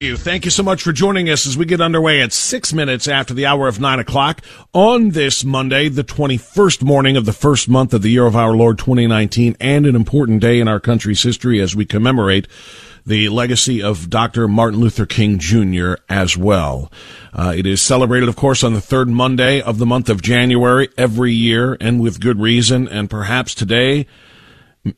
you. Thank you so much for joining us as we get underway at six minutes after the hour of nine o'clock on this Monday, the 21st morning of the first month of the year of our Lord 2019 and an important day in our country's history as we commemorate the legacy of Dr. Martin Luther King Jr. as well. Uh, it is celebrated, of course, on the third Monday of the month of January every year and with good reason. And perhaps today,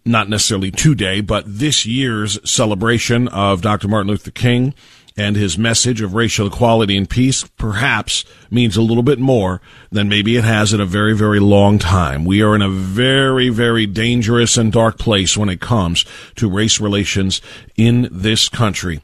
not necessarily today, but this year's celebration of Dr. Martin Luther King and his message of racial equality and peace perhaps means a little bit more than maybe it has in a very, very long time. We are in a very, very dangerous and dark place when it comes to race relations in this country.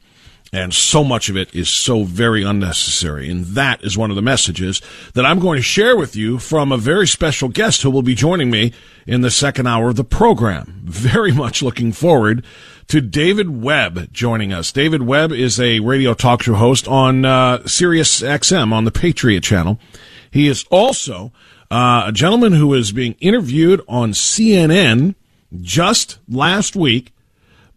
And so much of it is so very unnecessary. And that is one of the messages that I'm going to share with you from a very special guest who will be joining me in the second hour of the program. Very much looking forward to David Webb joining us. David Webb is a radio talk show host on uh, Sirius XM on the Patriot Channel. He is also uh, a gentleman who is being interviewed on CNN just last week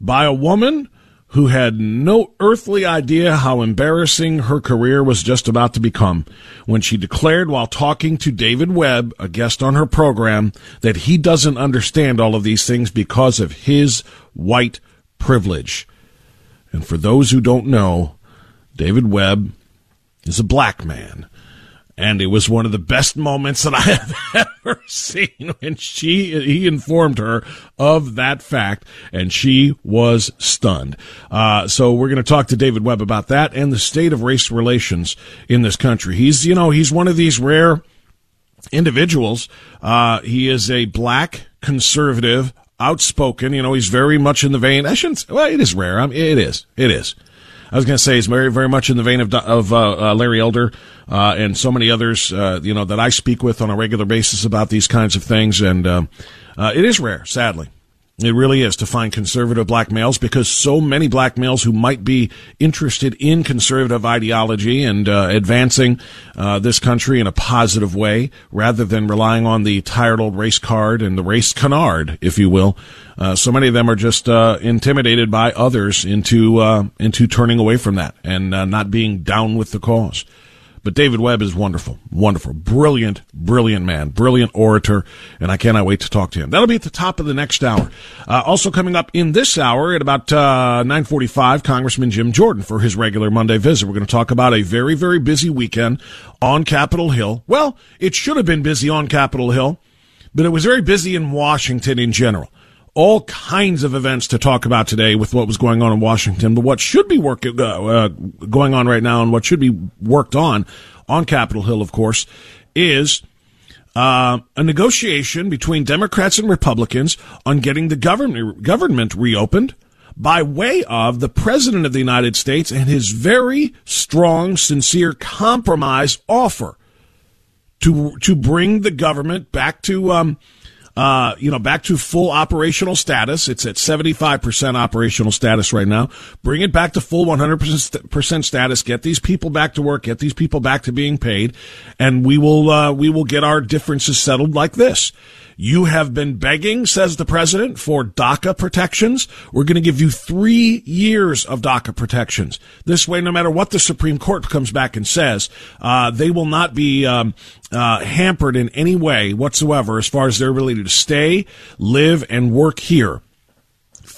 by a woman who had no earthly idea how embarrassing her career was just about to become when she declared while talking to David Webb, a guest on her program, that he doesn't understand all of these things because of his white privilege. And for those who don't know, David Webb is a black man and it was one of the best moments that I have ever seen when she he informed her of that fact, and she was stunned. Uh, so we're going to talk to David Webb about that and the state of race relations in this country. He's you know he's one of these rare individuals. Uh, he is a black conservative. Outspoken, you know, he's very much in the vein. I shouldn't. Well, it is rare. I mean, it is. It is. I was going to say he's very, very much in the vein of of uh, uh, Larry Elder uh, and so many others, uh, you know, that I speak with on a regular basis about these kinds of things. And um, uh, it is rare, sadly. It really is to find conservative black males because so many black males who might be interested in conservative ideology and uh, advancing uh, this country in a positive way rather than relying on the tired old race card and the race canard, if you will. Uh, so many of them are just uh, intimidated by others into uh, into turning away from that and uh, not being down with the cause. But David Webb is wonderful, wonderful, brilliant, brilliant man, brilliant orator, and I cannot wait to talk to him. That'll be at the top of the next hour. Uh, also coming up in this hour at about uh, 9:45, Congressman Jim Jordan for his regular Monday visit. We're going to talk about a very, very busy weekend on Capitol Hill. Well, it should have been busy on Capitol Hill, but it was very busy in Washington in general all kinds of events to talk about today with what was going on in Washington. But what should be work, uh, uh, going on right now and what should be worked on on Capitol Hill, of course, is uh, a negotiation between Democrats and Republicans on getting the government government reopened by way of the President of the United States and his very strong, sincere compromise offer to to bring the government back to um, uh, you know, back to full operational status. It's at 75% operational status right now. Bring it back to full 100% status. Get these people back to work. Get these people back to being paid. And we will, uh, we will get our differences settled like this. You have been begging, says the president, for DACA protections. We're going to give you three years of DACA protections. This way, no matter what the Supreme Court comes back and says, uh, they will not be um, uh, hampered in any way whatsoever as far as their ability to stay, live, and work here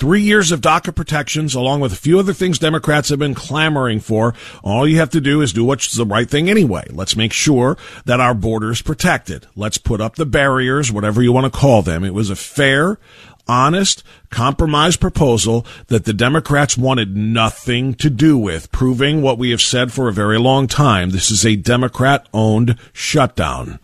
three years of DACA protections, along with a few other things Democrats have been clamoring for. All you have to do is do what's the right thing anyway. Let's make sure that our border's protected. Let's put up the barriers, whatever you want to call them. It was a fair, honest, compromise proposal that the Democrats wanted nothing to do with, proving what we have said for a very long time. This is a Democrat owned shutdown.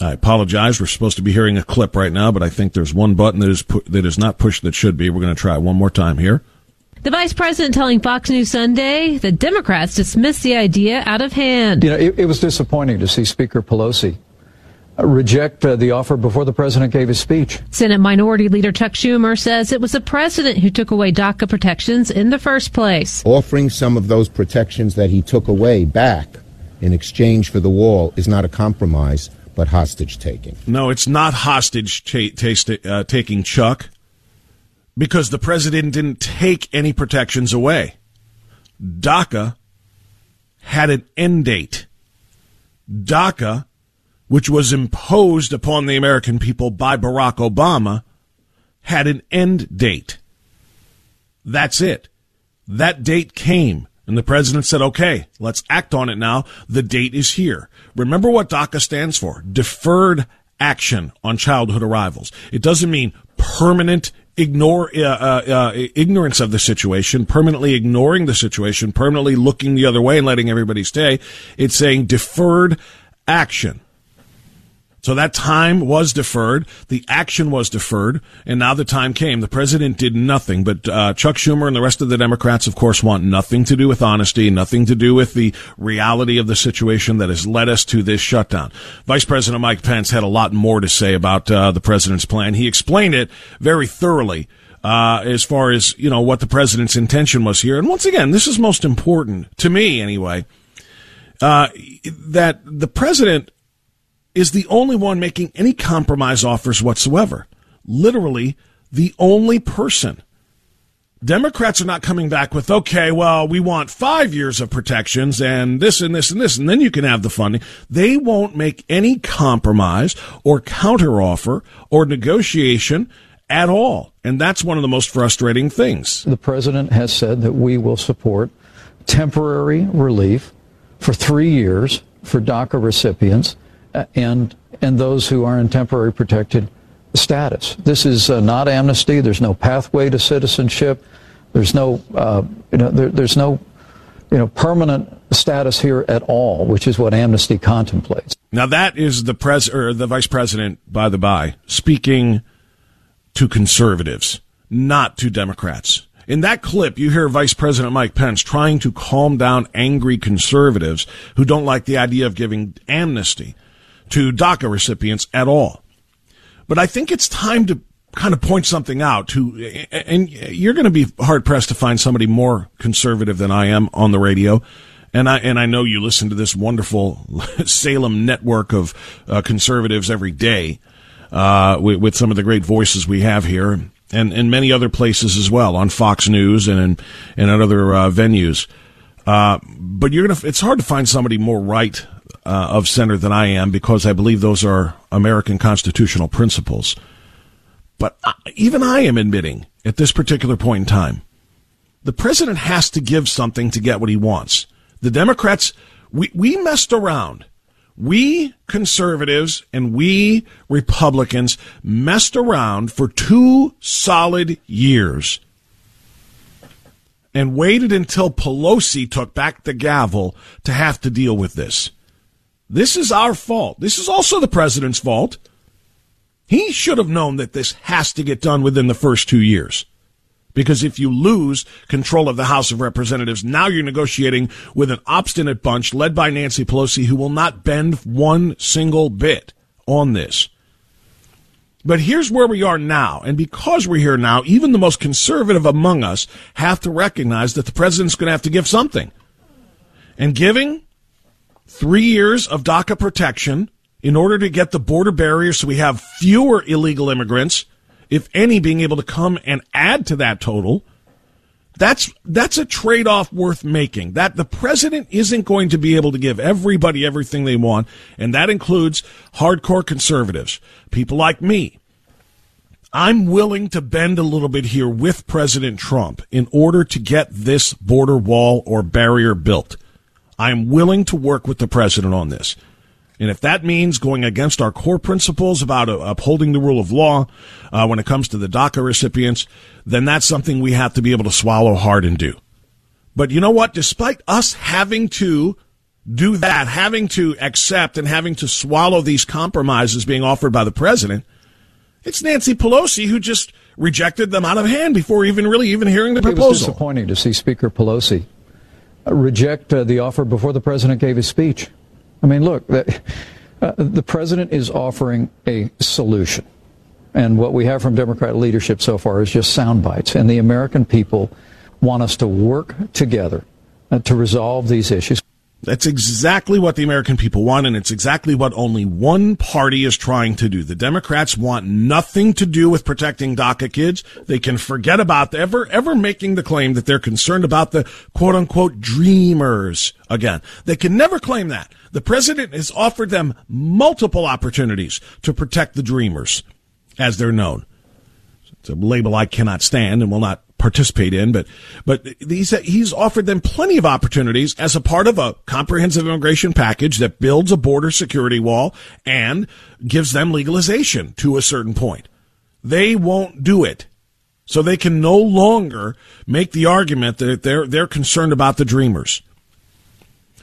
I apologize. We're supposed to be hearing a clip right now, but I think there's one button that is pu- that is not pushed that should be. We're going to try one more time here. The vice president telling Fox News Sunday the Democrats dismissed the idea out of hand. You know, it, it was disappointing to see Speaker Pelosi uh, reject uh, the offer before the president gave his speech. Senate Minority Leader Chuck Schumer says it was the president who took away DACA protections in the first place. Offering some of those protections that he took away back in exchange for the wall is not a compromise, but hostage taking. No, it's not hostage ta- uh, taking, Chuck, because the president didn't take any protections away. DACA had an end date. DACA which was imposed upon the American people by Barack Obama, had an end date. That's it. That date came, and the president said, okay, let's act on it now. The date is here. Remember what DACA stands for deferred action on childhood arrivals. It doesn't mean permanent ignore uh, uh, uh, ignorance of the situation, permanently ignoring the situation, permanently looking the other way and letting everybody stay. It's saying deferred action. So that time was deferred. The action was deferred. And now the time came. The president did nothing. But uh, Chuck Schumer and the rest of the Democrats, of course, want nothing to do with honesty, nothing to do with the reality of the situation that has led us to this shutdown. Vice President Mike Pence had a lot more to say about uh, the president's plan. He explained it very thoroughly. Uh, as far as you know, what the president's intention was here, and once again, this is most important to me, anyway. Uh, that the president is the only one making any compromise offers whatsoever. Literally, the only person. Democrats are not coming back with, okay, well, we want five years of protections and this and this and this, and then you can have the funding. They won't make any compromise or counteroffer or negotiation at all. And that's one of the most frustrating things. The president has said that we will support temporary relief for three years for DACA recipients and and those who are in temporary protected status. This is uh, not amnesty. There's no pathway to citizenship. There's no uh, you know there, there's no you know permanent status here at all, which is what amnesty contemplates. Now that is the pres or the vice president, by the by, speaking to conservatives, not to Democrats. In that clip, you hear Vice President Mike Pence trying to calm down angry conservatives who don't like the idea of giving amnesty to DACA recipients at all. But I think it's time to kind of point something out to, and you're going to be hard pressed to find somebody more conservative than I am on the radio. And I, and I know you listen to this wonderful Salem network of uh, conservatives every day, uh, with, with, some of the great voices we have here and, and many other places as well on Fox News and, in, and at other uh, venues. Uh, but you're gonna, it's hard to find somebody more right uh, of center than I am because I believe those are American constitutional principles. But even I am admitting at this particular point in time, the president has to give something to get what he wants. The Democrats, we, we messed around. We conservatives and we Republicans messed around for two solid years and waited until Pelosi took back the gavel to have to deal with this. This is our fault. This is also the president's fault. He should have known that this has to get done within the first two years. Because if you lose control of the House of Representatives, now you're negotiating with an obstinate bunch led by Nancy Pelosi who will not bend one single bit on this. But here's where we are now. And because we're here now, even the most conservative among us have to recognize that the president's going to have to give something. And giving three years of DACA protection in order to get the border barrier so we have fewer illegal immigrants, if any, being able to come and add to that total. That's that's a trade-off worth making. That the president isn't going to be able to give everybody everything they want, and that includes hardcore conservatives, people like me. I'm willing to bend a little bit here with President Trump in order to get this border wall or barrier built. I'm willing to work with the president on this. And if that means going against our core principles about uh, upholding the rule of law uh, when it comes to the DACA recipients, then that's something we have to be able to swallow hard and do. But you know what? Despite us having to do that, having to accept and having to swallow these compromises being offered by the president, it's Nancy Pelosi who just rejected them out of hand before even really even hearing the proposal. It was disappointing to see Speaker Pelosi reject uh, the offer before the president gave his speech. I mean, look, the, uh, the president is offering a solution. And what we have from Democrat leadership so far is just sound bites. And the American people want us to work together uh, to resolve these issues. That's exactly what the American people want, and it's exactly what only one party is trying to do. The Democrats want nothing to do with protecting DACA kids. They can forget about ever, ever making the claim that they're concerned about the quote unquote dreamers again. They can never claim that. The president has offered them multiple opportunities to protect the dreamers, as they're known. It's a label I cannot stand and will not participate in, but but he's he's offered them plenty of opportunities as a part of a comprehensive immigration package that builds a border security wall and gives them legalization to a certain point. They won't do it. So they can no longer make the argument that they're they're concerned about the dreamers.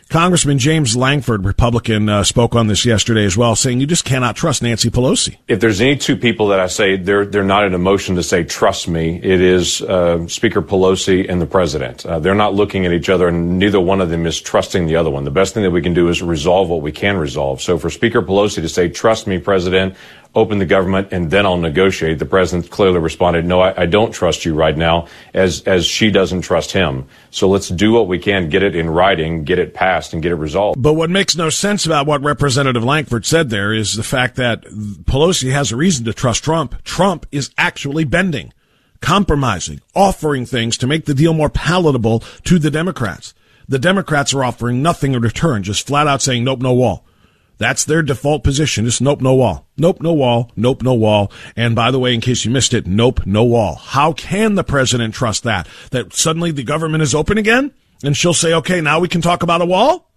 Congressman James Lankford, Republican, uh, spoke on this yesterday as well, saying you just cannot trust Nancy Pelosi. If there's any two people that I say they're they're not in a motion to say trust me, it is uh, Speaker Pelosi and the president. Uh, they're not looking at each other, and neither one of them is trusting the other one. The best thing that we can do is resolve what we can resolve. So for Speaker Pelosi to say trust me, President, open the government and then I'll negotiate. The president clearly responded, no, I, I, don't trust you right now as, as she doesn't trust him. So let's do what we can, get it in writing, get it passed and get it resolved. But what makes no sense about what Representative Lankford said there is the fact that Pelosi has a reason to trust Trump. Trump is actually bending, compromising, offering things to make the deal more palatable to the Democrats. The Democrats are offering nothing in return, just flat out saying, nope, no wall. That's their default position. Just nope, no wall. Nope, no wall. Nope, no wall. And by the way, in case you missed it, nope, no wall. How can the president trust that? That suddenly the government is open again? And she'll say, okay, now we can talk about a wall?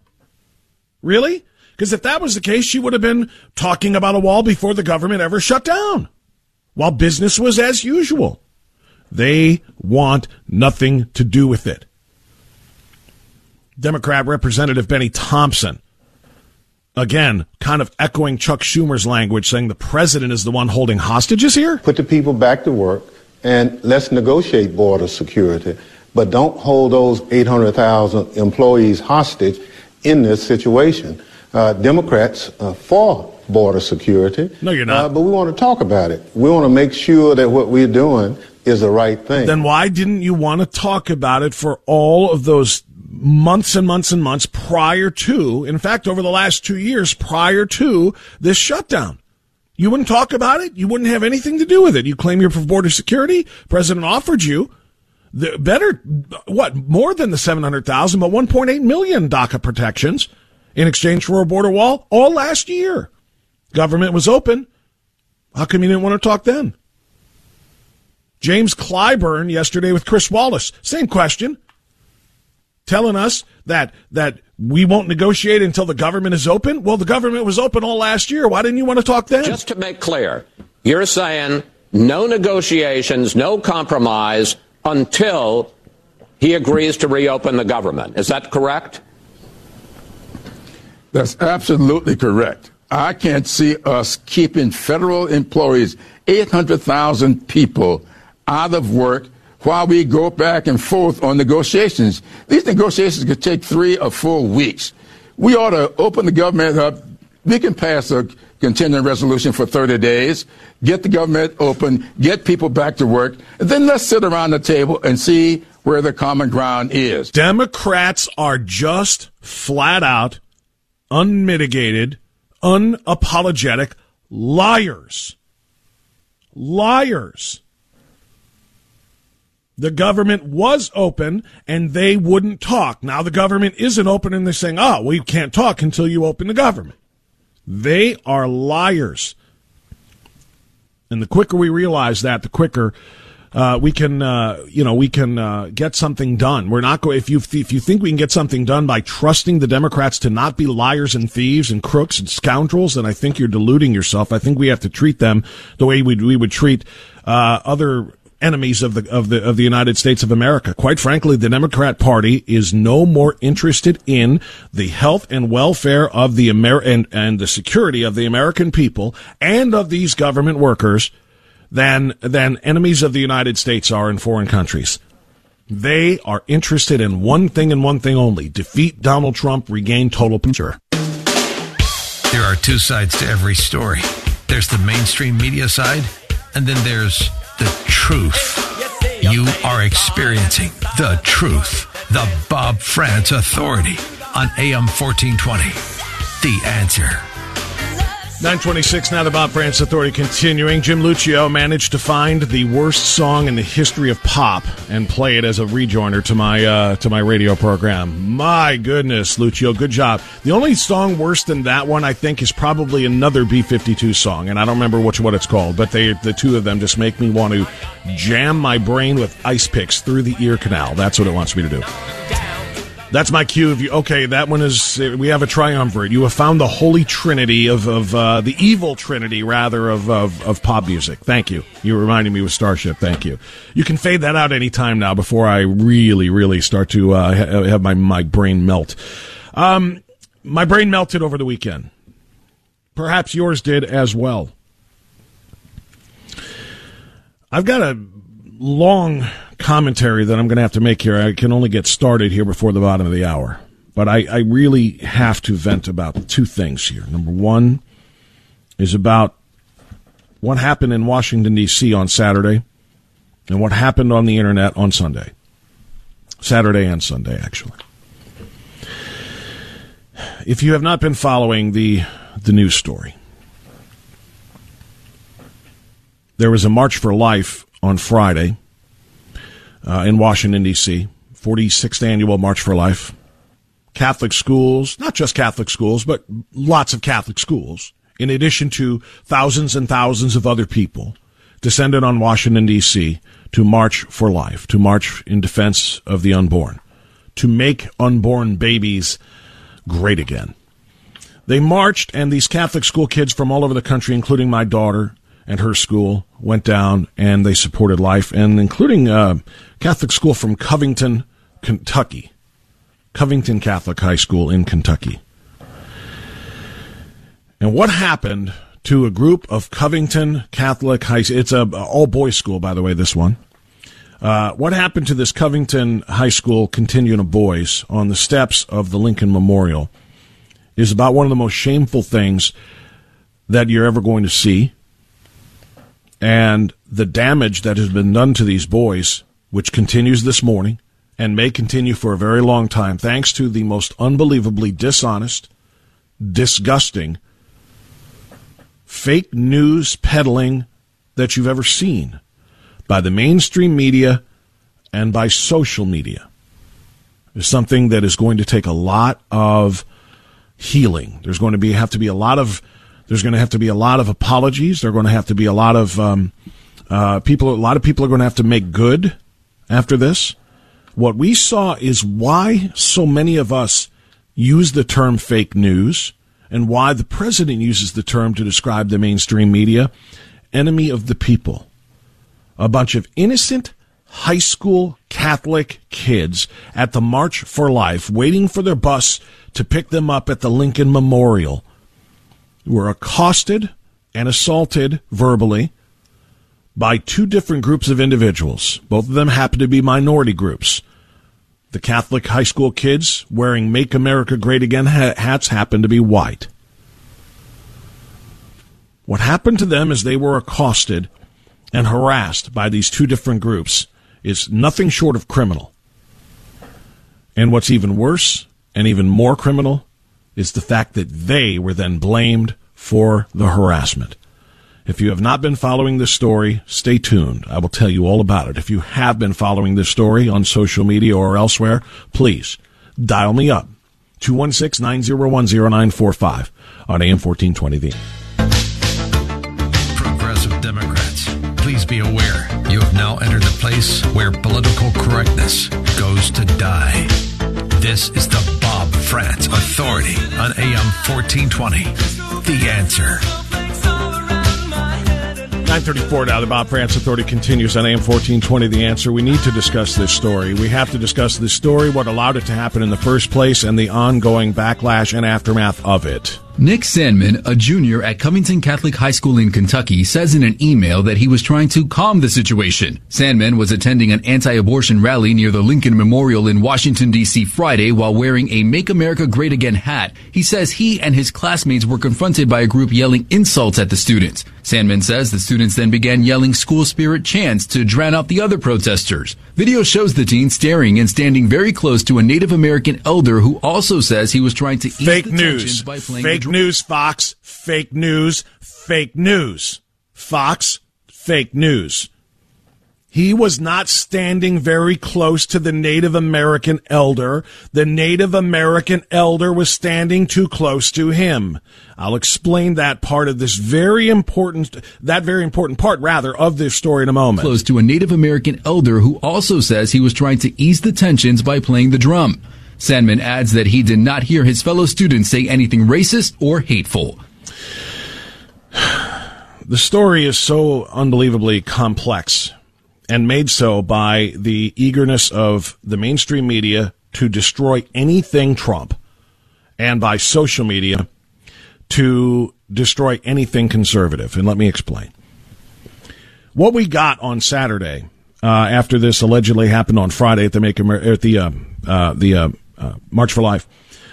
Really? Because if that was the case, she would have been talking about a wall before the government ever shut down, while business was as usual. They want nothing to do with it. Democrat Representative Bennie Thompson again, kind of echoing Chuck Schumer's language, saying the president is the one holding hostages here? Put the people back to work and let's negotiate border security. But don't hold those 800,000 employees hostage in this situation. Uh, Democrats uh, for border security. No, you're not. Uh, but we want to talk about it. We want to make sure that what we're doing is the right thing. Then why didn't you want to talk about it for all of those months and months and months prior to, in fact, over the last two years prior to this shutdown. You wouldn't talk about it. You wouldn't have anything to do with it. You claim you're for border security. President offered you the better, what, more than the 700,000, but 1.8 million DACA protections in exchange for a border wall all last year. Government was open. How come you didn't want to talk then? James Clyburn yesterday with Chris Wallace. Same question telling us that that we won't negotiate until the government is open? Well, the government was open all last year. Why didn't you want to talk then? Just to make clear, you're saying no negotiations, no compromise until he agrees to reopen the government. Is that correct? That's absolutely correct. I can't see us keeping federal employees, 800,000 people, out of work while we go back and forth on negotiations. These negotiations could take three or four weeks. We ought to open the government up. We can pass a continuing resolution for 30 days, get the government open, get people back to work, and then let's sit around the table and see where the common ground is. Democrats are just flat out, unmitigated, unapologetic liars. Liars. The government was open and they wouldn't talk. Now the government isn't open and they're saying, oh, we can't talk until you open the government. They are liars. And the quicker we realize that, the quicker uh, we can, uh, you know, we can uh, get something done. We're not going. If you if you think we can get something done by trusting the Democrats to not be liars and thieves and crooks and scoundrels, then I think you're deluding yourself. I think we have to treat them the way we we would treat uh, other enemies of the of the of the United States of America. Quite frankly, the Democrat Party is no more interested in the health and welfare of the Amer and, and the security of the American people and of these government workers than than enemies of the United States are in foreign countries. They are interested in one thing and one thing only: defeat Donald Trump, regain total control. There are two sides to every story. There's the mainstream media side, and then there's the truth. You are experiencing the truth. The Bob Frantz Authority on AM 1420. The answer. 926 now the Bob Frantz Authority continuing. Jim Lucio managed to find the worst song in the history of pop and play it as a rejoinder to my uh, to my radio program. My goodness, Lucio, good job. The only song worse than that one I think is probably another B52 song and I don't remember which what it's called, but they the two of them just make me want to jam my brain with ice picks through the ear canal. That's what it wants me to do. That's my cue. Of you, okay, that one is. We have a triumvirate. You have found the holy trinity of of uh, the evil trinity, rather of, of of pop music. Thank you. You reminded me with Starship. Thank you. You can fade that out any time now before I really, really start to uh, have my my brain melt. Um, my brain melted over the weekend. Perhaps yours did as well. I've got a long commentary that I'm going to have to make here. I can only get started here before the bottom of the hour. But I, I really have to vent about two things here. Number one is about what happened in Washington, D.C. on Saturday and what happened on the internet on Sunday. Saturday and Sunday, actually. If you have not been following the, the news story, there was a March for Life on Friday uh, in Washington, D.C., 46th annual March for Life. Catholic schools, not just Catholic schools, but lots of Catholic schools, in addition to thousands and thousands of other people, descended on Washington, D.C. to march for life, to march in defense of the unborn, to make unborn babies great again. They marched, and these Catholic school kids from all over the country, including my daughter, and her school went down and they supported life, and including a uh, Catholic school from Covington, Kentucky. Covington Catholic High School in Kentucky. And what happened to a group of Covington Catholic High It's a all boys school, by the way, this one. Uh, what happened to this Covington High School contingent of boys on the steps of the Lincoln Memorial is about one of the most shameful things that you're ever going to see and the damage that has been done to these boys, which continues this morning and may continue for a very long time, thanks to the most unbelievably dishonest, disgusting, fake news peddling that you've ever seen by the mainstream media and by social media is something that is going to take a lot of healing. There's going to be have to be a lot of there's going to have to be a lot of apologies. There are going to have to be a lot of um, uh, people. A lot of people are going to have to make good after this. What we saw is why so many of us use the term fake news and why the president uses the term to describe the mainstream media enemy of the people. A bunch of innocent high school Catholic kids at the March for Life waiting for their bus to pick them up at the Lincoln Memorial were accosted and assaulted verbally by two different groups of individuals. Both of them happen to be minority groups. The Catholic high school kids wearing Make America Great Again hats happen to be white. What happened to them is they were accosted and harassed by these two different groups is nothing short of criminal. And what's even worse and even more criminal is the fact that they were then blamed for the harassment. If you have not been following this story, stay tuned. I will tell you all about it. If you have been following this story on social media or elsewhere, please dial me up. 216-901-0945 on AM 1420 The Progressive Democrats, please be aware you have now entered the place where political correctness goes to die. This is the Bob Frantz Authority on AM 1420. The answer. 934 now. The Bob Frantz Authority continues on AM 1420. The answer. We need to discuss this story. We have to discuss this story, what allowed it to happen in the first place, and the ongoing backlash and aftermath of it. Nick Sandmann, a junior at Covington Catholic High School in Kentucky, says in an email that he was trying to calm the situation. Sandmann was attending an anti-abortion rally near the Lincoln Memorial in Washington, D.C. Friday while wearing a Make America Great Again hat. He says he and his classmates were confronted by a group yelling insults at the students. Sandmann says the students then began yelling school spirit chants to drown out the other protesters. Video shows the teen staring and standing very close to a Native American elder who also says he was trying to ease Fake the news. by playing Fake news, Fox. Fake news. Fake news. Fox. Fake news. He was not standing very close to the Native American elder. The Native American elder was standing too close to him. I'll explain that part of this very important, that very important part rather of this story in a moment. close to a Native American elder who also says he was trying to ease the tensions by playing the drum. Sandmann adds that he did not hear his fellow students say anything racist or hateful. The story is so unbelievably complex and made so by the eagerness of the mainstream media to destroy anything Trump and by social media to destroy anything conservative. And let me explain. What we got on Saturday uh, after this allegedly happened on Friday at the Make at the uh, uh, the uh, March for Life,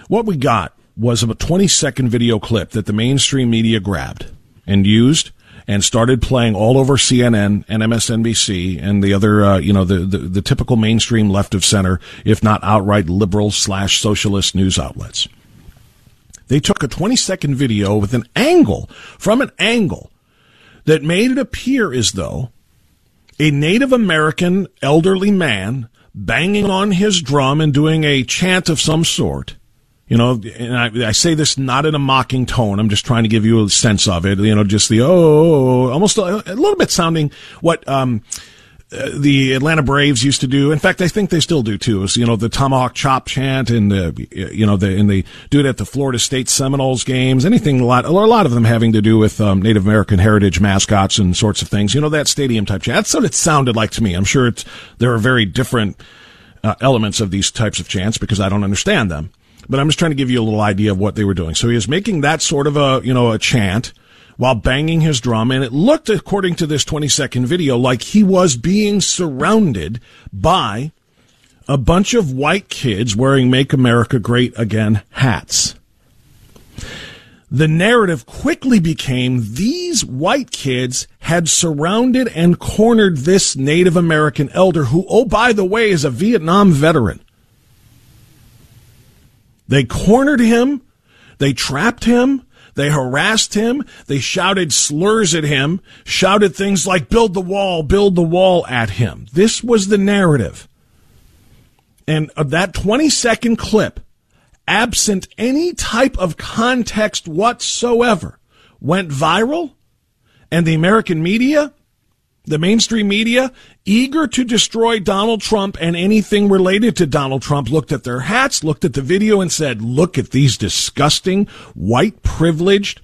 what we got was a 20 second video clip that the mainstream media grabbed and used and started playing all over CNN and MSNBC and the other, uh, you know, the, the, the typical mainstream left of center, if not outright liberal slash socialist news outlets. They took a 20 second video with an angle, from an angle, that made it appear as though a Native American elderly man banging on his drum and doing a chant of some sort you know, and I, I, say this not in a mocking tone. I'm just trying to give you a sense of it. You know, just the oh, almost a, a little bit sounding what um, the Atlanta Braves used to do. In fact, I think they still do too. Is you know the tomahawk chop chant and the you know the and they do it at the Florida State Seminoles games. Anything a lot a lot of them having to do with um, Native American heritage mascots and sorts of things. You know that stadium type chant. That's what it sounded like to me. I'm sure it's there are very different uh, elements of these types of chants because I don't understand them but I'm just trying to give you a little idea of what they were doing. So he was making that sort of a, you know, a chant while banging his drum. And it looked, according to this 20 second video, like he was being surrounded by a bunch of white kids wearing Make America Great Again hats. The narrative quickly became these white kids had surrounded and cornered this Native American elder who, oh, by the way, is a Vietnam veteran. They cornered him. They trapped him. They harassed him. They shouted slurs at him, shouted things like build the wall, build the wall at him. This was the narrative. And that 20 second clip, absent any type of context whatsoever, went viral and the American media the mainstream media, eager to destroy Donald Trump and anything related to Donald Trump, looked at their hats, looked at the video, and said, Look at these disgusting, white privileged,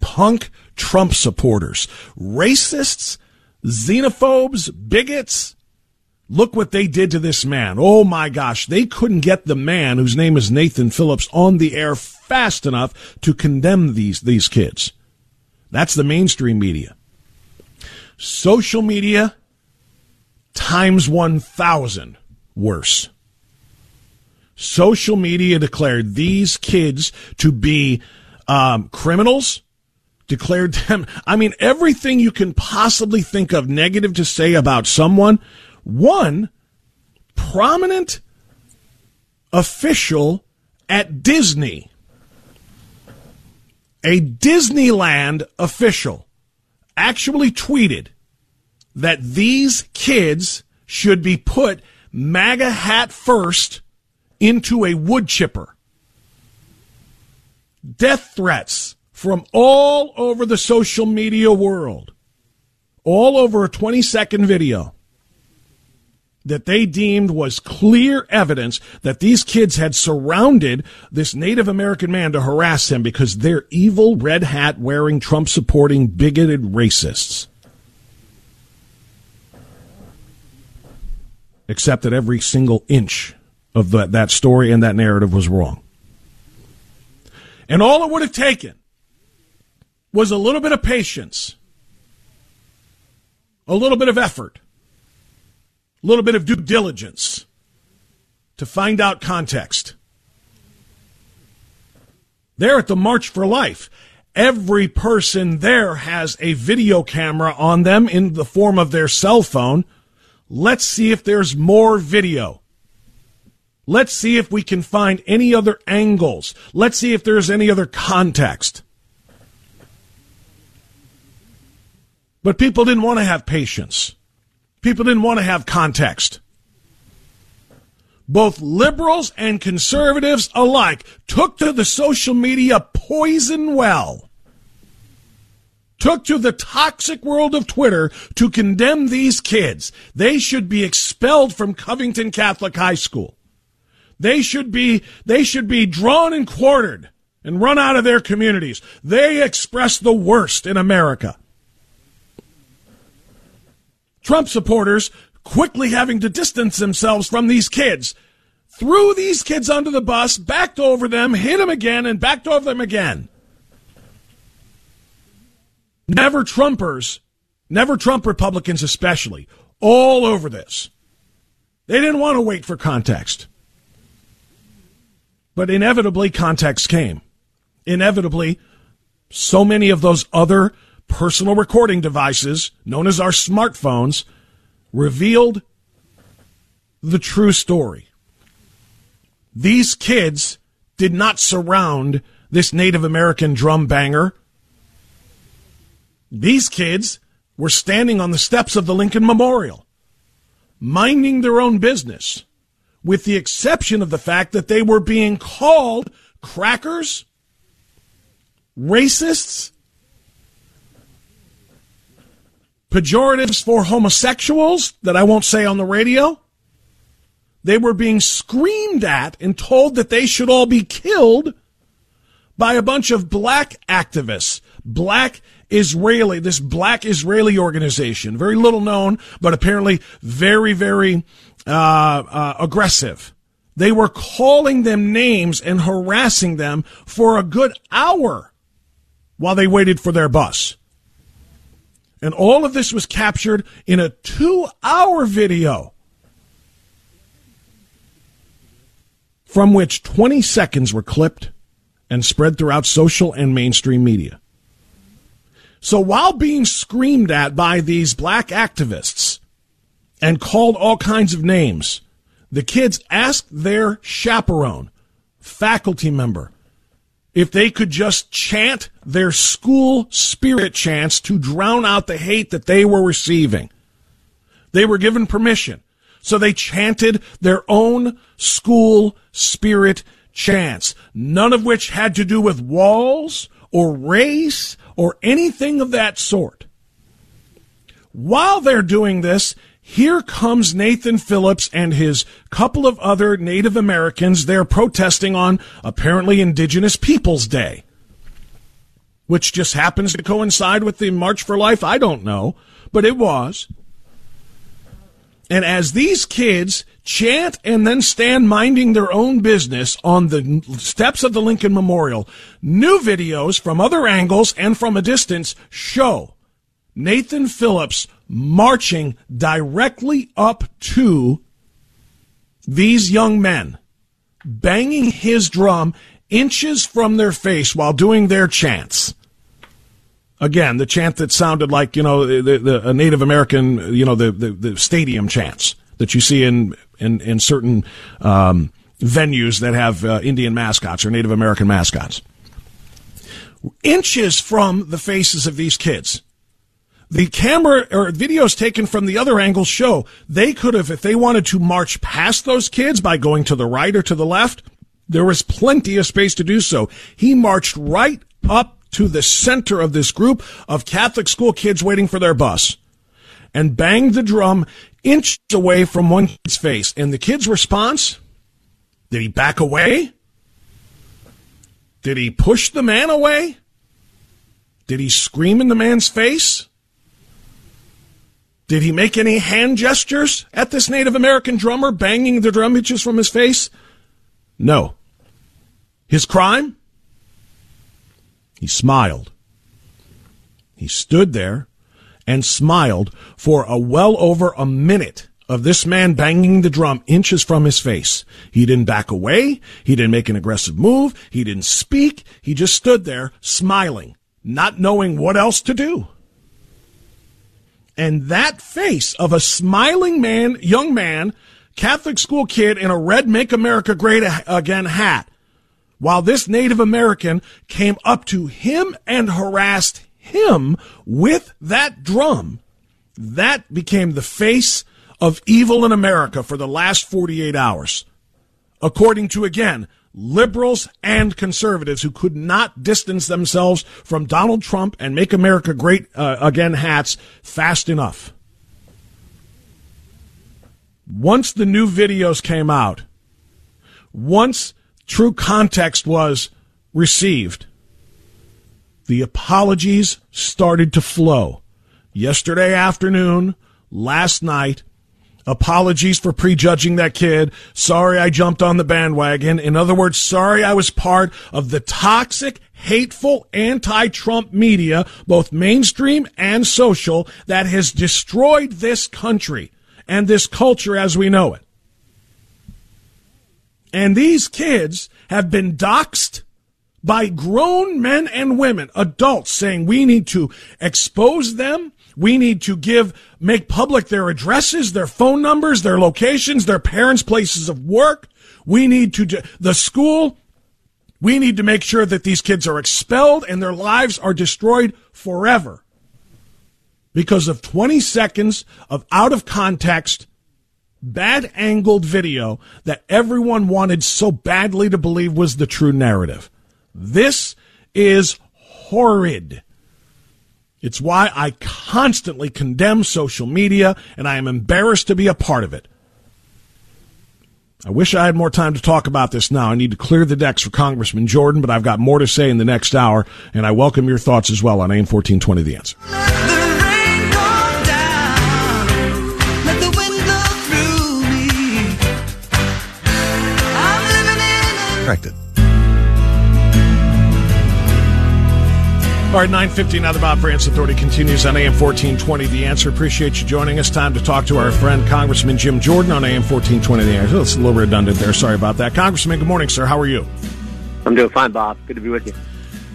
punk Trump supporters, racists, xenophobes, bigots. Look what they did to this man. Oh my gosh. They couldn't get the man whose name is Nathan Phillips on the air fast enough to condemn these, these kids. That's the mainstream media. Social media times 1,000 worse. Social media declared these kids to be um, criminals, declared them, I mean, everything you can possibly think of negative to say about someone. One prominent official at Disney, a Disneyland official actually tweeted that these kids should be put MAGA hat first into a wood chipper. Death threats from all over the social media world, all over a 20 second video that they deemed was clear evidence that these kids had surrounded this Native American man to harass him because they're evil, red hat wearing, Trump supporting, bigoted racists. Except that every single inch of the, that story and that narrative was wrong. And all it would have taken was a little bit of patience, a little bit of effort little bit of due diligence to find out context. They're at the March for Life. Every person there has a video camera on them in the form of their cell phone. Let's see if there's more video. Let's see if we can find any other angles. Let's see if there's any other context. But people didn't want to have patience. People didn't want to have context. Both liberals and conservatives alike took to the social media poison well. Took to the toxic world of Twitter to condemn these kids. They should be expelled from Covington Catholic High School. They should be, they should be drawn and quartered and run out of their communities. They express the worst in America. Trump supporters quickly having to distance themselves from these kids, threw these kids under the bus, backed over them, hit them again, and backed over them again. Never Trumpers, never Trump Republicans especially, all over this. They didn't want to wait for context. But inevitably, context came. Inevitably, so many of those other personal recording devices, known as our smartphones, revealed the true story. These kids did not surround this Native American drum banger. These kids were standing on the steps of the Lincoln Memorial, minding their own business with the exception of the fact that they were being called crackers, racists, pejoratives for homosexuals that I won't say on the radio. They were being screamed at and told that they should all be killed by a bunch of black activists, black Israeli, this black Israeli organization, very little known, but apparently very, very uh, uh, aggressive. They were calling them names and harassing them for a good hour while they waited for their bus. And all of this was captured in a two hour video from which 20 seconds were clipped and spread throughout social and mainstream media. So while being screamed at by these black activists and called all kinds of names, the kids asked their chaperone, faculty member, if they could just chant their school spirit chants to drown out the hate that they were receiving. They were given permission. So they chanted their own school spirit chants, none of which had to do with walls or race or anything of that sort. While they're doing this, here comes Nathan Phillips and his couple of other Native Americans. They're protesting on apparently Indigenous Peoples Day, which just happens to coincide with the March for Life. I don't know, but it was. And as these kids chant and then stand minding their own business on the steps of the Lincoln Memorial, new videos from other angles and from a distance show Nathan Phillips marching directly up to these young men, banging his drum inches from their face while doing their chants. Again, the chant that sounded like, you know, the, the, a Native American, you know, the, the, the stadium chants that you see in, in, in certain um, venues that have uh, Indian mascots or Native American mascots. Inches from the faces of these kids. The camera or videos taken from the other angles show they could have, if they wanted to march past those kids by going to the right or to the left, there was plenty of space to do so. He marched right up to the center of this group of Catholic school kids waiting for their bus and banged the drum inches away from one kid's face. And the kid's response? Did he back away? Did he push the man away? Did he scream in the man's face? Did he make any hand gestures at this Native American drummer banging the drum inches from his face? No. His crime? He smiled. He stood there and smiled for a well over a minute of this man banging the drum inches from his face. He didn't back away. He didn't make an aggressive move. He didn't speak. He just stood there smiling, not knowing what else to do. And that face of a smiling man, young man, Catholic school kid in a red Make America Great Again hat, while this Native American came up to him and harassed him with that drum, that became the face of evil in America for the last 48 hours. According to, again, liberals and conservatives who could not distance themselves from Donald Trump and Make America Great uh, Again hats fast enough. Once the new videos came out, once true context was received, the apologies started to flow. Yesterday afternoon, last night, Apologies for prejudging that kid. Sorry I jumped on the bandwagon. In other words, sorry I was part of the toxic, hateful, anti-Trump media, both mainstream and social, that has destroyed this country and this culture as we know it. And these kids have been doxxed by grown men and women, adults saying we need to expose them we need to give, make public their addresses, their phone numbers, their locations, their parents' places of work. We need to, the school, we need to make sure that these kids are expelled and their lives are destroyed forever because of 20 seconds of out of context, bad angled video that everyone wanted so badly to believe was the true narrative. This is horrid. It's why I constantly condemn social media and I am embarrassed to be a part of it. I wish I had more time to talk about this now. I need to clear the decks for Congressman Jordan, but I've got more to say in the next hour, and I welcome your thoughts as well on AM 1420 The Answer. Corrected. All right, 950 now the Bob Frantz Authority continues on AM 1420. The Answer. Appreciate you joining us. Time to talk to our friend Congressman Jim Jordan on AM 1420. The Answer. It's a little redundant there. Sorry about that. Congressman, good morning, sir. How are you? I'm doing fine, Bob. Good to be with you.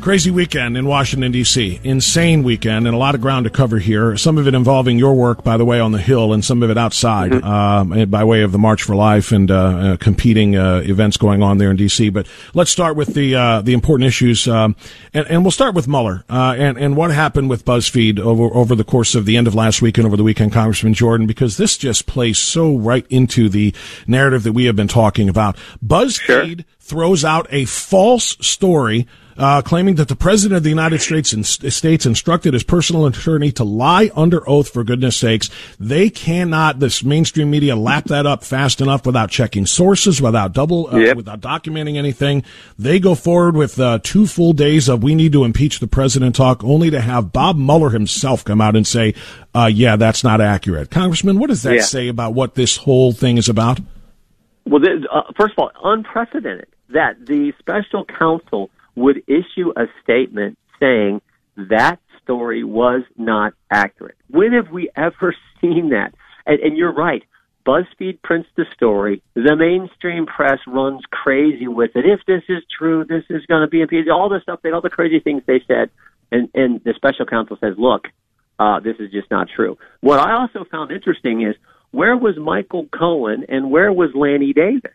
Crazy weekend in Washington, D.C. Insane weekend and a lot of ground to cover here. Some of it involving your work, by the way, on the Hill, and some of it outside mm-hmm. um, by way of the March for Life and uh, uh, competing uh, events going on there in D.C. But let's start with the uh, the important issues, um, and, and, we'll start with Mueller uh, and, and what happened with BuzzFeed over, over the course of the end of last week and over the weekend, Congressman Jordan, because this just plays so right into the narrative that we have been talking about. BuzzFeed sure. throws out a false story uh, claiming that the president of the United States, in, States instructed his personal attorney to lie under oath. For goodness sakes, they cannot. This mainstream media lap that up fast enough without checking sources, without double, uh, yep. without documenting anything. They go forward with uh, two full days of "we need to impeach the president" talk, only to have Bob Mueller himself come out and say, uh, "Yeah, that's not accurate." Congressman, what does that yeah. say about what this whole thing is about? Well, uh, first of all, unprecedented that the special counsel would issue a statement saying that story was not accurate. When have we ever seen that? And, and you're right. BuzzFeed prints the story. The mainstream press runs crazy with it. If this is true, this is going to be impeached. All the stuff, all the crazy things they said, and and the special counsel says, "Look, uh, this is just not true." What I also found interesting is where was Michael Cohen and where was Lanny Davis?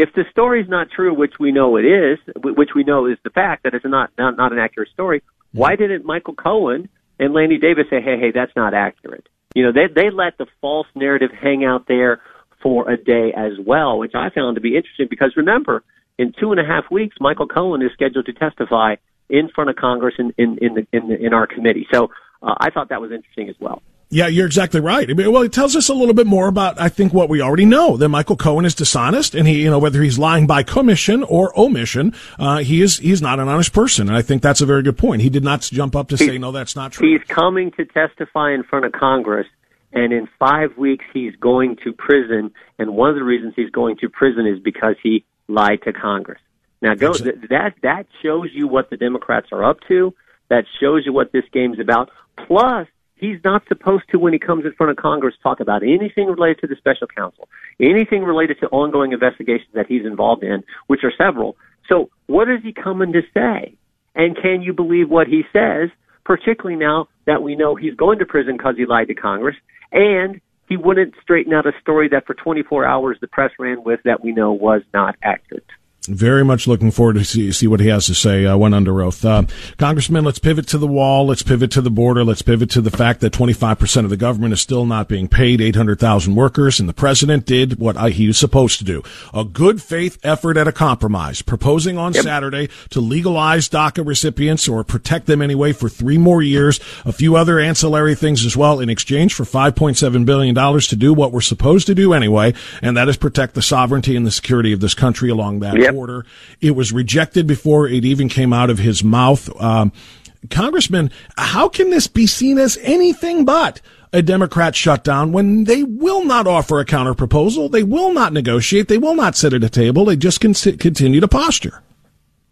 If the story is not true, which we know it is, which we know is the fact that it's not not, not an accurate story, why didn't Michael Cohen and Lanny Davis say, "Hey, hey, that's not accurate"? You know, they they let the false narrative hang out there for a day as well, which I found to be interesting because remember, in two and a half weeks, Michael Cohen is scheduled to testify in front of Congress in in in, the, in, the, in our committee. So uh, I thought that was interesting as well. Yeah, you're exactly right. I mean, well, it tells us a little bit more about, I think, what we already know that Michael Cohen is dishonest, and he, you know, whether he's lying by commission or omission, uh, he is he's not an honest person, and I think that's a very good point. He did not jump up to he's, say, no, that's not true. He's coming to testify in front of Congress, and in five weeks he's going to prison. And one of the reasons he's going to prison is because he lied to Congress. Now, go, th- that that shows you what the Democrats are up to. That shows you what this game's about. Plus, he's not supposed to, when he comes in front of Congress, talk about anything related to the special counsel, anything related to ongoing investigations that he's involved in, which are several. So, what is he coming to say? And can you believe what he says? Particularly now that we know he's going to prison because he lied to Congress, and he wouldn't straighten out a story that for 24 hours the press ran with that we know was not accurate. Very much looking forward to see, see what he has to say uh, when under oath. Uh, Congressman, let's pivot to the wall. Let's pivot to the border. Let's pivot to the fact that 25% of the government is still not being paid, 800,000 workers, and the president did what I, he was supposed to do. A good faith effort at a compromise, proposing on yep. Saturday to legalize DACA recipients or protect them anyway for three more years, a few other ancillary things as well in exchange for $5.7 billion to do what we're supposed to do anyway, and that is protect the sovereignty and the security of this country along that yep. Border. It was rejected before it even came out of his mouth. Um, Congressman, how can this be seen as anything but a Democrat shutdown when they will not offer a counterproposal? They will not negotiate. They will not sit at a table. They just continue to posture.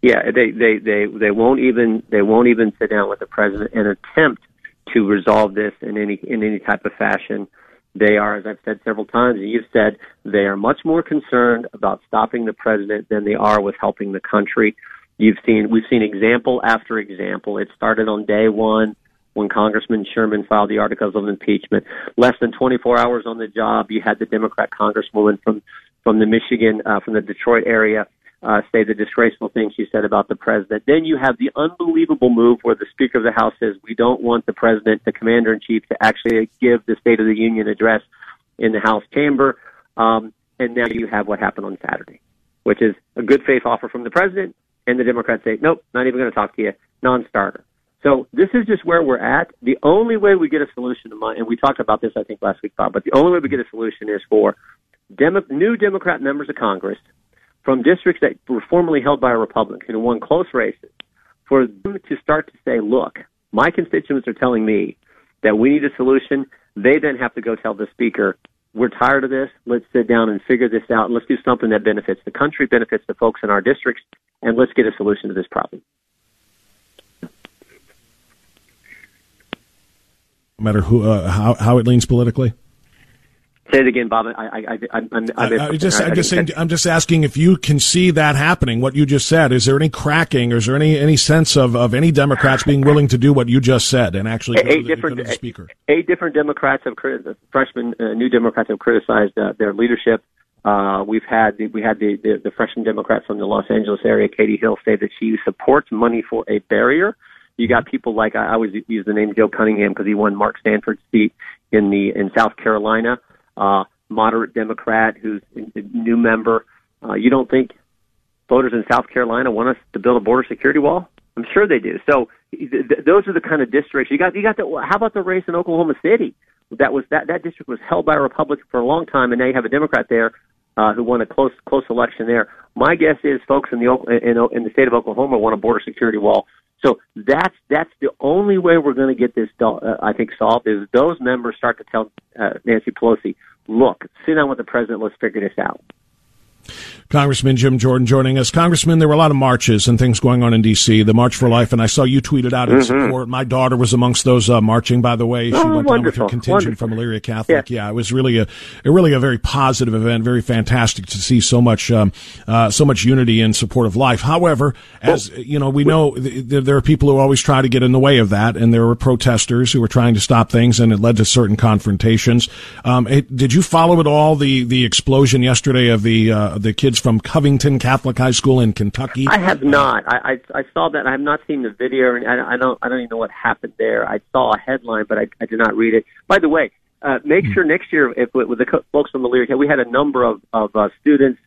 Yeah, they, they, they, they won't even, they won't even sit down with the president and attempt to resolve this in any, in any type of fashion. They are, as I've said several times, and you've said, they are much more concerned about stopping the president than they are with helping the country. You've seen, we've seen example after example. It started on day one when Congressman Sherman filed the articles of impeachment. Less than 24 hours on the job, you had the Democrat Congresswoman from from the Michigan, uh, from the Detroit area, uh, say the disgraceful things she said about the president. Then you have the unbelievable move where the Speaker of the House says we don't want the president, the Commander in Chief, to actually give the State of the Union address in the House chamber. Um, and now you have what happened on Saturday, which is a good faith offer from the president, and the Democrats say, nope, not even going to talk to you, non-starter. So this is just where we're at. The only way we get a solution to my, and we talked about this, I think, last week, Bob, but the only way we get a solution is for Demo- new Democrat members of Congress from districts that were formerly held by a Republican who won close races, for them to start to say, look, my constituents are telling me that we need a solution. They then have to go tell the speaker, we're tired of this. Let's sit down and figure this out. Let's do something that benefits the country, benefits the folks in our districts, and let's get a solution to this problem. No matter who, uh, how, how it leans politically? Say it again, Bob. I, I, I, I'm, I'm, I, just, I'm just saying, I'm just asking if you can see that happening. What you just said. Is there any cracking? Or is there any any sense of, of any Democrats being willing to do what you just said and actually eight different speaker? Eight different Democrats have freshmen, uh, new Democrats have criticized uh, their leadership. Uh, we've had the, we had the, the the freshman Democrat from the Los Angeles area, Katie Hill, say that she supports money for a barrier. You got people like I always use the name Joe Cunningham because he won Mark Sanford's seat in the in South Carolina uh, moderate Democrat who's a new member. Uh, you don't think voters in South Carolina want us to build a border security wall? I'm sure they do. So th- th- those are the kind of districts you got. You got the. How about the race in Oklahoma City? That was that that district was held by a Republican for a long time, and now you have a Democrat there uh, who won a close close election there. My guess is folks in the in, in the state of Oklahoma want a border security wall. So that's that's the only way we're going to get this, uh, I think, solved is those members start to tell uh, Nancy Pelosi, look, sit down with the president, let's figure this out. Congressman Jim Jordan joining us. Congressman, there were a lot of marches and things going on in D.C. The March for Life, and I saw you tweeted out in mm-hmm. support. My daughter was amongst those uh, marching. By the way, she oh, went down with her contingent wonderful. from Elyria Catholic. Yeah. yeah. it was really a, really a very positive event. Very fantastic to see so much um, uh, so much unity in support of life. However, as well, you know, we know th- there are people who always try to get in the way of that, and there were protesters who were trying to stop things, and it led to certain confrontations. Um, it, did you follow at all the the explosion yesterday of the uh, the kids from Covington Catholic High School in Kentucky? I have not. I I, I saw that. I have not seen the video, and I, I don't. I don't even know what happened there. I saw a headline, but I, I did not read it. By the way, uh, make mm-hmm. sure next year, if with the folks from the Elyria, we had a number of of uh, students.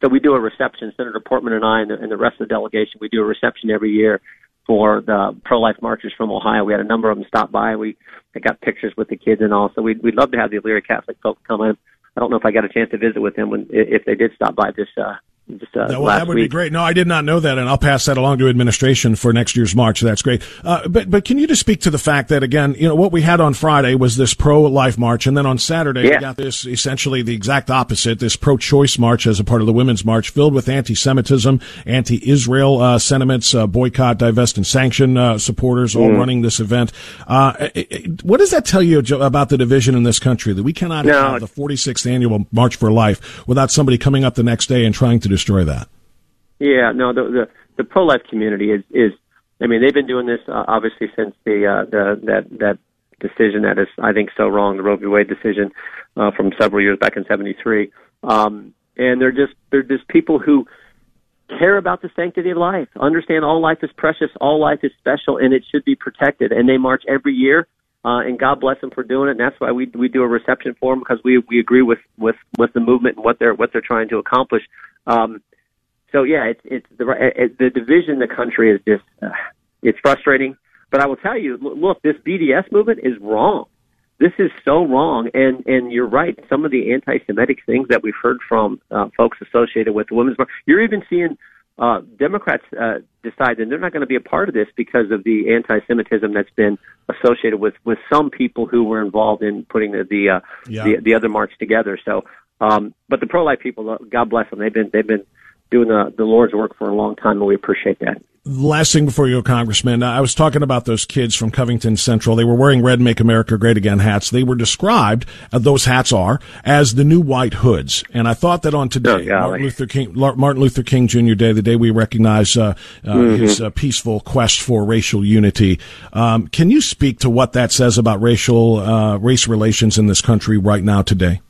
So we do a reception. Senator Portman and I, and the, and the rest of the delegation, we do a reception every year for the pro-life marchers from Ohio. We had a number of them stop by. We I got pictures with the kids and all. So we'd, we'd love to have the Elyria Catholic folks come in. I don't know if I got a chance to visit with them when if they did stop by this uh, just uh, well, that would week. be great. No, I did not know that, and I'll pass that along to administration for next year's march. That's great. Uh, but but can you just speak to the fact that again, you know, what we had on Friday was this pro-life march, and then on Saturday Yeah. we got this essentially the exact opposite, this pro-choice march as a part of the women's march, filled with anti-Semitism, anti-Israel uh, sentiments, uh, boycott, divest, and sanction uh, supporters all Mm. running this event. Uh, it- it- what does that tell you about the division in this country that we cannot No. have the 46th annual March for Life without somebody coming up the next day and trying to destroy that? Yeah, no, the the, the pro life community is is. I mean, they've been doing this uh, obviously since the uh, the that that decision that is I think so wrong, the Roe v. Wade decision uh, from several years back in '73. Um, and they're just they're just people who care about the sanctity of life, understand all life is precious, all life is special, and it should be protected. And they march every year. Uh, and God bless them for doing it. And that's why we we do a reception for them because we we agree with with with the movement and what they're what they're trying to accomplish. Um, so yeah, it's it's the it, the division in the country is just uh, it's frustrating. But I will tell you, look, this BDS movement is wrong. This is so wrong, and and you're right. Some of the anti-Semitic things that we've heard from uh, folks associated with the women's march, you're even seeing uh, Democrats uh, decide that they're not going to be a part of this because of the anti-Semitism that's been associated with with some people who were involved in putting the the uh, Yeah. the, the other march together. So, um, but the pro-life people, uh, God bless them, they've been they've been doing the the Lord's work for a long time, and we appreciate that. Last thing before you go, Congressman, I was talking about those kids from Covington Central. They were wearing red Make America Great Again hats. They were described, uh, those hats are, as the new white hoods. And I thought that on today, Oh, Martin Luther King, Martin Luther King Jr. Day, the day we recognize uh, uh, Mhm. his uh, peaceful quest for racial unity. Um, can you speak to what that says about racial uh, race relations in this country right now today?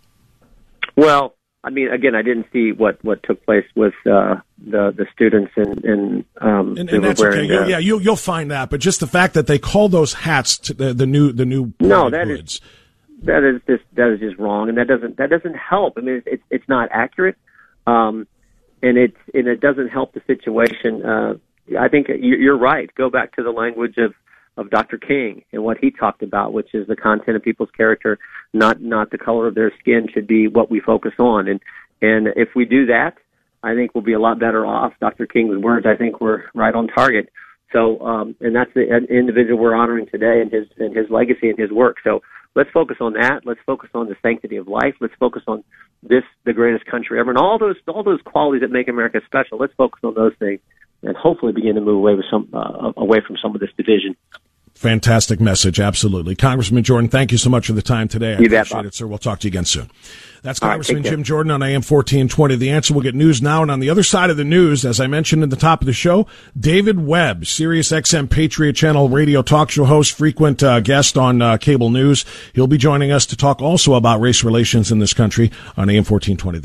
Well, I mean, again, I didn't see what what took place with uh, the the students and and um, And, and that's wearing. okay. You'll- uh, yeah, you, you'll find that. But just the fact that they call those hats to the, the new the new No, that is hoods. that is just that is just wrong, and that doesn't that doesn't help. I mean, it's it's, it's not accurate, um, and it's and it doesn't help the situation. Uh, I think you- you're right. Go back to the language of of Dr. King and what he talked about, which is the content of people's character, not not the color of their skin, should be what we focus on. And and if we do that, I think we'll be a lot better off. Dr. King's words, I think, were right on target. So, um, and that's the individual we're honoring today and his and his legacy and his work. So let's focus on that. Let's focus on the sanctity of life. Let's focus on this, the greatest country ever, and all those all those qualities that make America special. Let's focus on those things, and hopefully begin to move away with some uh, away from some of this division. Fantastic message, absolutely. Congressman Jordan, thank you so much for the time today. I You bet, appreciate Bob. it, sir. We'll talk to you again soon. That's right, Congressman care. Jim Jordan on AM 1420. The answer will get news now. And on the other side of the news, as I mentioned at the top of the show, David Webb, Sirius XM Patriot Channel radio talk show host, frequent uh, guest on uh, cable news. He'll be joining us to talk also about race relations in this country on AM 1420.